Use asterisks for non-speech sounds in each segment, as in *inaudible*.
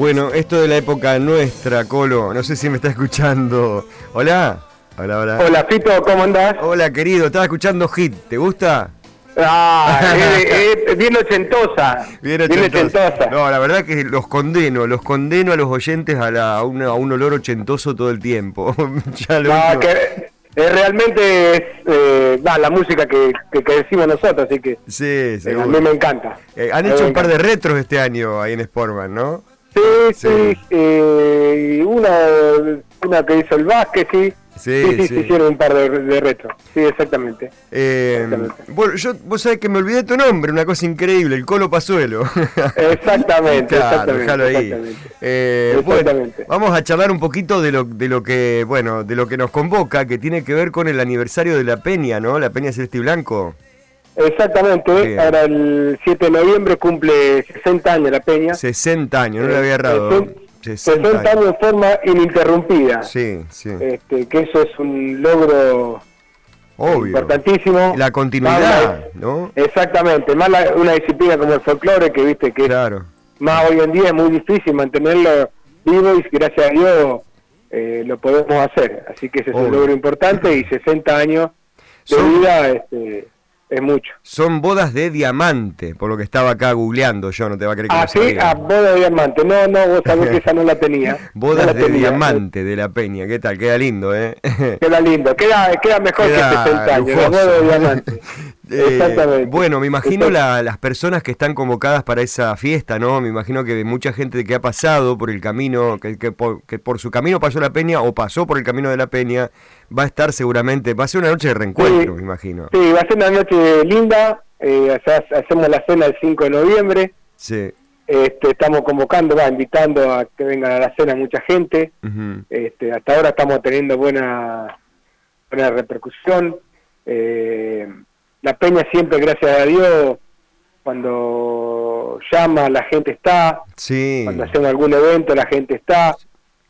Bueno, esto de la época nuestra, Colo, no sé si me está escuchando. Hola. Hola, hola. Hola, Fito, ¿cómo andás? Hola, querido, estaba escuchando Hit, ¿te gusta? Ah, es, *laughs* bien ochentosa. Bien ochentosa. No, la verdad que los condeno, los condeno a los oyentes a, la, a, un olor ochentoso todo el tiempo. *laughs* ya lo no, que realmente es eh, la música que, que, decimos nosotros, así que sí, sí eh, a mí me encanta. Eh, han hecho un par de retros este año ahí en Sportman, ¿no? Sí, sí, sí una, una que hizo el Vázquez, sí. Sí, sí, sí, hicieron un par de, de retro. Sí, exactamente. Eh, bueno, yo, vos sabés que me olvidé tu nombre, una cosa increíble, el Colo Pazuelo. *laughs* Exactamente, claro, déjalo ahí. Eh, vamos a charlar un poquito de lo, de lo que, bueno, de lo que nos convoca, que tiene que ver con el aniversario de la Peña, ¿no? La Peña Celeste y Blanco. Exactamente, ahora el 7 de noviembre cumple 60 años la Peña. 60 años, no le había errado. 60, años de forma ininterrumpida. Sí, sí. Este, que eso es un logro importantísimo. La continuidad, ¿no? Exactamente, más una disciplina como el folclore, que viste que claro. más hoy en día es muy difícil mantenerlo vivo y gracias a Dios eh, lo podemos hacer. Así que ese es un logro importante y 60 años de vida este, es mucho. Son bodas de diamante, por lo que estaba acá googleando yo, no te va a creer que Ah, sí, ah, bodas de diamante. No, no, vos sabés que esa no la tenía. *laughs* bodas de diamante de la Peña, ¿qué tal? Queda lindo, ¿eh? *laughs* queda lindo, queda, queda mejor que 60 años, la boda de diamante. *laughs* Eh, Exactamente. Bueno, me imagino las personas que están convocadas para esa fiesta, ¿no? Me imagino que mucha gente que ha pasado por el camino, que, que, por, que por su camino pasó la Peña o pasó por el camino de la Peña, va a estar seguramente, va a ser una noche de reencuentro, me imagino. Sí, va a ser una noche linda, eh, hacemos la cena el 5 de noviembre. Sí. Este, estamos convocando, va invitando a que vengan a la cena mucha gente. este, hasta ahora estamos teniendo buena, buena repercusión. Eh, la peña siempre, gracias a Dios, cuando llama la gente está. Sí. Cuando hacemos algún evento la gente está.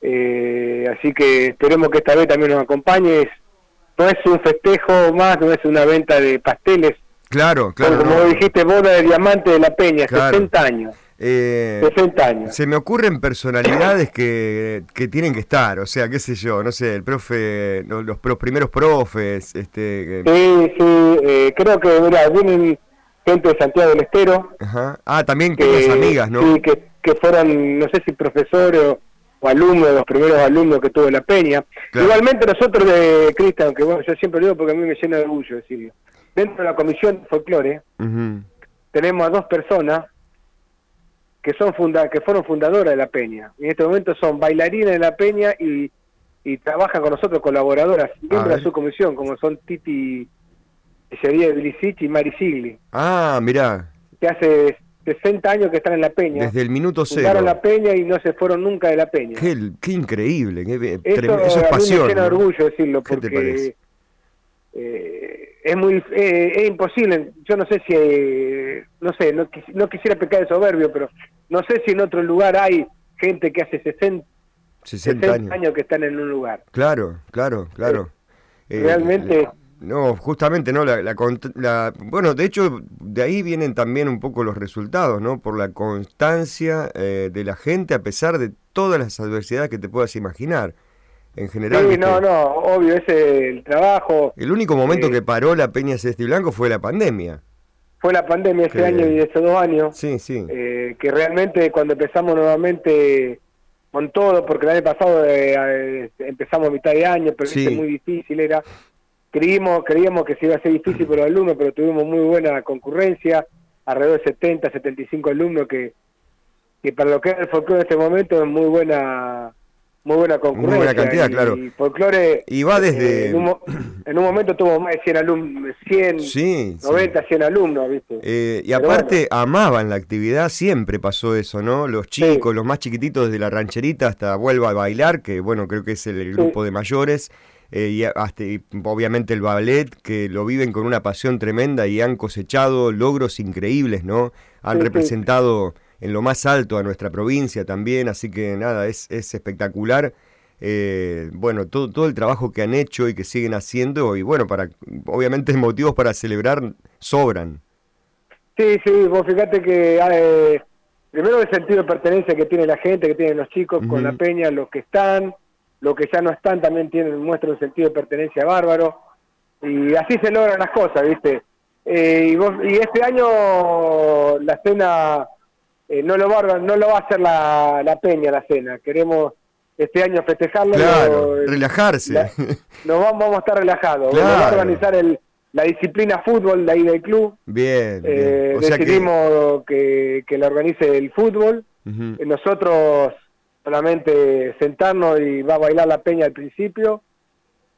Eh, así que esperemos que esta vez también nos acompañes. No es un festejo más, no es una venta de pasteles. Claro, claro. Como, dijiste, boda de diamante de la Peña, 60 años. Eh, 60 años. Se me ocurren personalidades que, que, tienen que estar, o sea, qué sé yo, no sé, el profe, los, los primeros profes. este Sí, sí, eh, creo que, mira, vienen gente de Santiago del Estero. Ajá. Ah, también que, amigas, ¿no? Sí, que, que fueron, no sé si profesores o o alumnos, los primeros alumnos que tuvo la Peña. Igualmente nosotros de Cristian, que bueno, yo siempre digo porque a mí me llena de orgullo decirlo, dentro de la comisión de folclore tenemos a dos personas que son funda que fueron fundadoras de la Peña. En este momento son bailarinas de la Peña y, y trabajan con nosotros colaboradoras, miembros de su comisión, como son Titi Sería Bilicic y Mari Sigli. Ah, mirá. Que hace 60 años que están en la Peña. Desde el minuto cero. Fundaron la Peña y no se furon nunca de la Peña. Qué, qué increíble, qué, eso, eso, es pasión. A mí me llena orgullo decirlo, porque eh, es muy eh, es imposible. Yo no sé si, eh, no sé, no, no, quisiera pecar de soberbio, pero no sé si en otro lugar hay gente que hace 60, 60, años. que están en un lugar. Claro, claro, claro. Eh, realmente... No, justamente, ¿no? La, la, bueno, de hecho, de ahí vienen también un poco los resultados, ¿no? Por la constancia eh, de la gente a pesar de todas las adversidades que te puedas imaginar. En general. Sí, no, no, obvio, es el trabajo. El único momento eh, que paró la Peña Celeste Blanco fue la pandemia. Fue la pandemia ese año y estos dos años. Sí, sí. Eh, que realmente cuando empezamos nuevamente con todo, porque el año pasado empezamos a mitad de año, pero sí. muy difícil era Creímos, creíamos que se iba a ser difícil por los alumnos, pero tuvimos muy buena concurrencia, alrededor de 70, 75 alumnos que, que para lo que es el folclore en este momento es muy buena muy buena concurrencia. Muy buena cantidad, claro. Y folclore... Y va desde... en, un, momento tuvo más de 100 alumnos, 100, sí, 90, 100 alumnos, ¿viste? Eh, y aparte amaban la actividad, siempre pasó eso, ¿no? Los chicos, los más chiquititos desde la rancherita hasta Vuelva a Bailar, que bueno, creo que es el, grupo de mayores, eh, y, hasta, obviamente el ballet, que lo viven con una pasión tremenda y han cosechado logros increíbles, ¿no? Han representado en lo más alto a nuestra provincia también, así que nada, es, es espectacular. Eh, bueno, todo, todo el trabajo que han hecho y que siguen haciendo, y bueno, para obviamente *laughs* motivos para celebrar sobran. Sí, sí, vos fíjate que eh, primero el sentido de pertenencia que tiene la gente, que tienen los chicos con la peña, los que están, los que ya no están también tienen, muestran un sentido de pertenencia bárbaro, y así se logran las cosas, ¿viste? Eh, y, este año la cena eh, no, lo va, no lo va a hacer la, la peña, la cena, queremos este año festejarlo. Claro, relajarse. nos vamos, a estar relajados. Vamos a organizar el, la disciplina fútbol de ahí del club. Bien. Eh, decidimos que... que... la organice el fútbol. Nosotros solamente sentarnos y va a bailar la peña al principio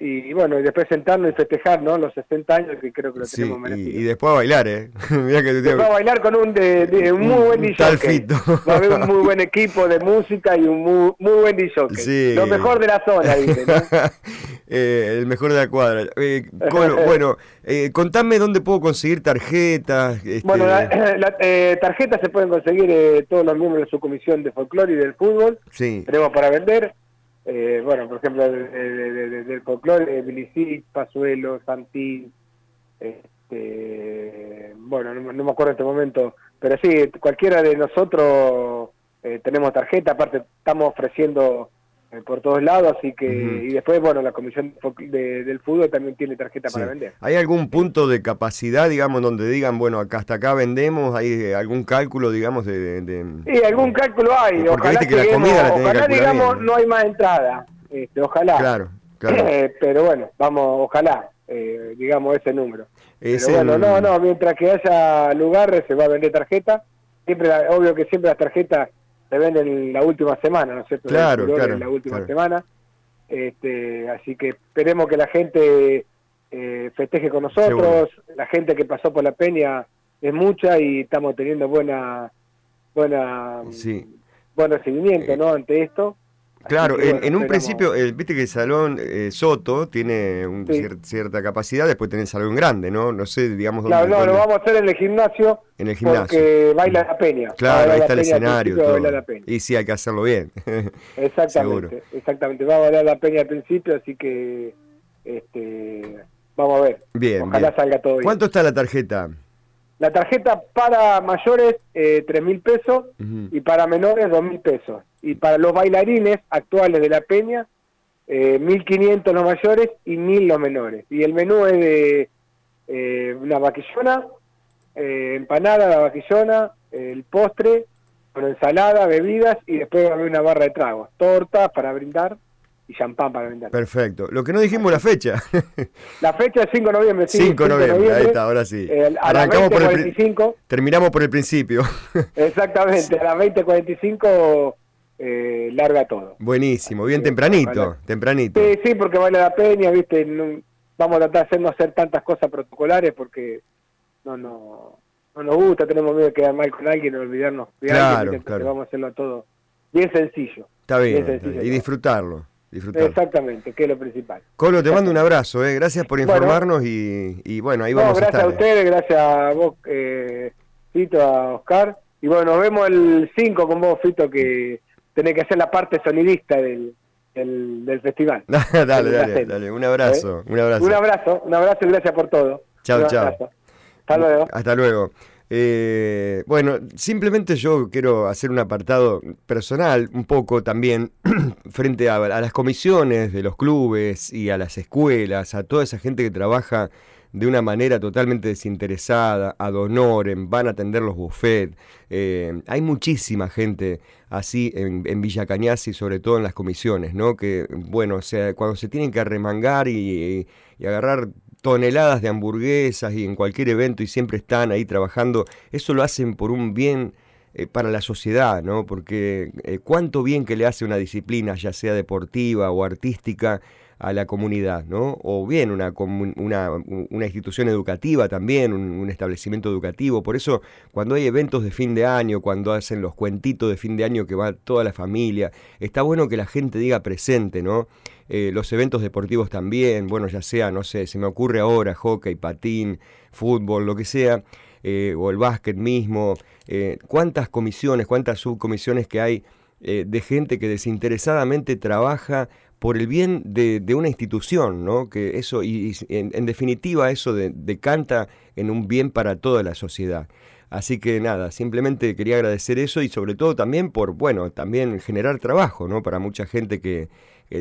y bueno, y después sentarnos y festejar, ¿no? Los 60 años que creo que lo tenemos merecido. Y, después bailar, ¿eh? *laughs* Mirá que después a bailar con un, de, un muy buen DJ. Va a haber un muy buen equipo de música y un muy, muy buen DJ. *laughs* Sí. Lo mejor de la zona, dice, ¿no? *laughs* eh, el mejor de la cuadra. Eh, *laughs* bueno, eh, contame dónde puedo conseguir tarjetas. Este... Bueno, la, eh, tarjetas se pueden conseguir eh, todos los miembros de su comisión de folclore y del fútbol. Sí. Tenemos para vender eh, bueno, por ejemplo, del folclore, Bilicí, Pazuelo, Santín, este, bueno, no, me acuerdo en este momento, pero sí, cualquiera de nosotros eh, tenemos tarjeta, aparte estamos ofreciendo eh, por todos lados, así que, y después, bueno, la comisión del fútbol también tiene tarjeta para vender. ¿Hay algún punto de capacidad, digamos, donde digan, bueno, acá hasta acá vendemos? ¿Hay algún cálculo, digamos, de...? Sí, algún cálculo hay, ojalá, que la comida ojalá digamos, no hay más entrada, este, ojalá. Claro, claro. *laughs* pero bueno, vamos, ojalá, eh, digamos, ese número. pero bueno, no, no, mientras que haya lugar se va a vender tarjeta, siempre, obvio que siempre las tarjetas se venden la última semana, ¿no es cierto? Claro, claro. la última semana. Este, así que esperemos que la gente eh, festeje con nosotros. La gente que pasó por la peña es mucha y estamos teniendo buena, buena, buen recibimiento, eh, ¿no? Ante esto. Claro, en, un principio, viste que el salón eh, Soto tiene un cierta capacidad, después el salón grande, ¿no? No sé, digamos... Claro, no, lo vamos a hacer en el gimnasio. En el gimnasio. Porque baila la peña. Claro, ahí está el escenario. Y sí, hay que hacerlo bien. *laughs* exactamente, exactamente. Va a bailar la peña al principio, así que este, vamos a ver. Bien, Ojalá salga todo bien. ¿Cuánto está la tarjeta? La tarjeta para mayores, eh, 3 mil pesos, y para menores, 2 mil pesos. Y para los bailarines actuales de la peña, eh, 1.500 los mayores y 1.000 los menores. Y el menú es de eh, una vaquillona, eh, empanada, la vaquillona, el postre, con ensalada, bebidas, y después va a haber una barra de tragos, torta para brindar y champán para vender. Perfecto. Lo que no dijimos la fecha. *laughs* la fecha es 5 de noviembre, sí. 5 de noviembre, ahí está, ahora sí. Eh, Arrancamos por el Terminamos por el principio. *laughs* Exactamente, a las 20.45 eh, larga todo. Buenísimo, bien tempranito, tempranito. Sí, sí, porque vale la pena, viste, vamos a tratar de no hacer tantas cosas protocolares porque no, no, no nos gusta, tenemos miedo de quedar mal con alguien, olvidarnos de claro, alguien, claro. vamos a hacerlo todo bien sencillo. Está bien, y disfrutarlo. Exactamente, que es lo principal. Colo, te mando un abrazo, eh. gracias por informarnos y, bueno, ahí vamos a estar. Gracias a ustedes, gracias a vos, eh, Fito, a Oscar. Y bueno, nos vemos el 5 con vos, Fito, que tenés que hacer la parte sonidista del, del, festival. *laughs* dale, dale, dale, un abrazo, ¿Eh? un abrazo. Un abrazo, un abrazo y gracias por todo. Chao, chao. Hasta luego. Hasta luego. Eh, bueno, simplemente yo quiero hacer un apartado personal, un poco también, *clears throat* frente a, las comisiones de los clubes y a las escuelas, a toda esa gente que trabaja de una manera totalmente desinteresada, ad honorem, van a atender los buffets. Eh, hay muchísima gente así en, Villa Cañas y sobre todo en las comisiones, ¿no? Que, bueno, o sea, cuando se tienen que arremangar y agarrar toneladas de hamburguesas y en cualquier evento y siempre están ahí trabajando, eso lo hacen por un bien eh, para la sociedad, ¿no? Porque eh, cuánto bien que le hace una disciplina, ya sea deportiva o artística, a la comunidad, ¿no? O bien una, una, institución educativa también, un, establecimiento educativo. Por eso, cuando hay eventos de fin de año, cuando hacen los cuentitos de fin de año que va toda la familia, está bueno que la gente diga presente, ¿no? Eh, los eventos deportivos también, bueno, ya sea, no sé, se me ocurre ahora, hockey, patín, fútbol, lo que sea, eh, o el básquet mismo, eh, cuántas comisiones, cuántas subcomisiones que hay de gente que desinteresadamente trabaja por el bien de, una institución, ¿no? Que eso, y, en, definitiva, eso decanta en un bien para toda la sociedad. Así que nada, simplemente quería agradecer eso y sobre todo también por, bueno, también generar trabajo, ¿no? Para mucha gente que,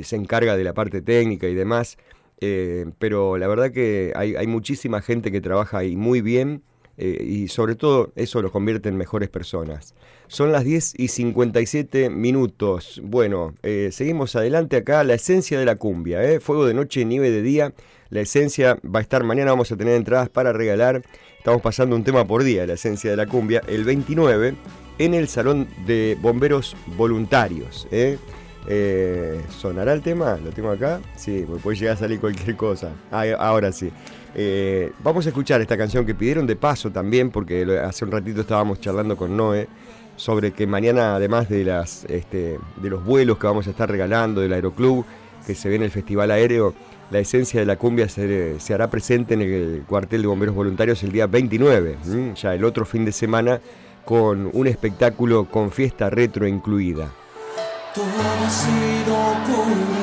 se encarga de la parte técnica y demás. Eh, pero la verdad que hay, hay, muchísima gente que trabaja ahí muy bien eh, y sobre todo eso los convierte en mejores personas. Son las 10 y 57 minutos. Bueno, eh, seguimos adelante acá. La esencia de la cumbia, fuego de noche, nieve de día. La esencia va a estar mañana, vamos a tener entradas para regalar. Estamos pasando un tema por día, la esencia de la cumbia, el 29, en el Salón de Bomberos Voluntarios. ¿eh? Eh, sonará el tema? ¿Lo tengo acá? Sí, me puede llegar a salir cualquier cosa. Ah, ahora sí. Eh, vamos a escuchar esta canción que pidieron de paso también, porque hace un ratito estábamos charlando con Noé sobre que mañana, además de, las, este, de los vuelos que vamos a estar regalando del Aeroclub, que se ve en el Festival Aéreo, la esencia de la cumbia se, hará presente en el cuartel de bomberos voluntarios el día 29, ya el otro fin de semana, con un espectáculo con fiesta retro incluida. Todo ha sido puro y natural.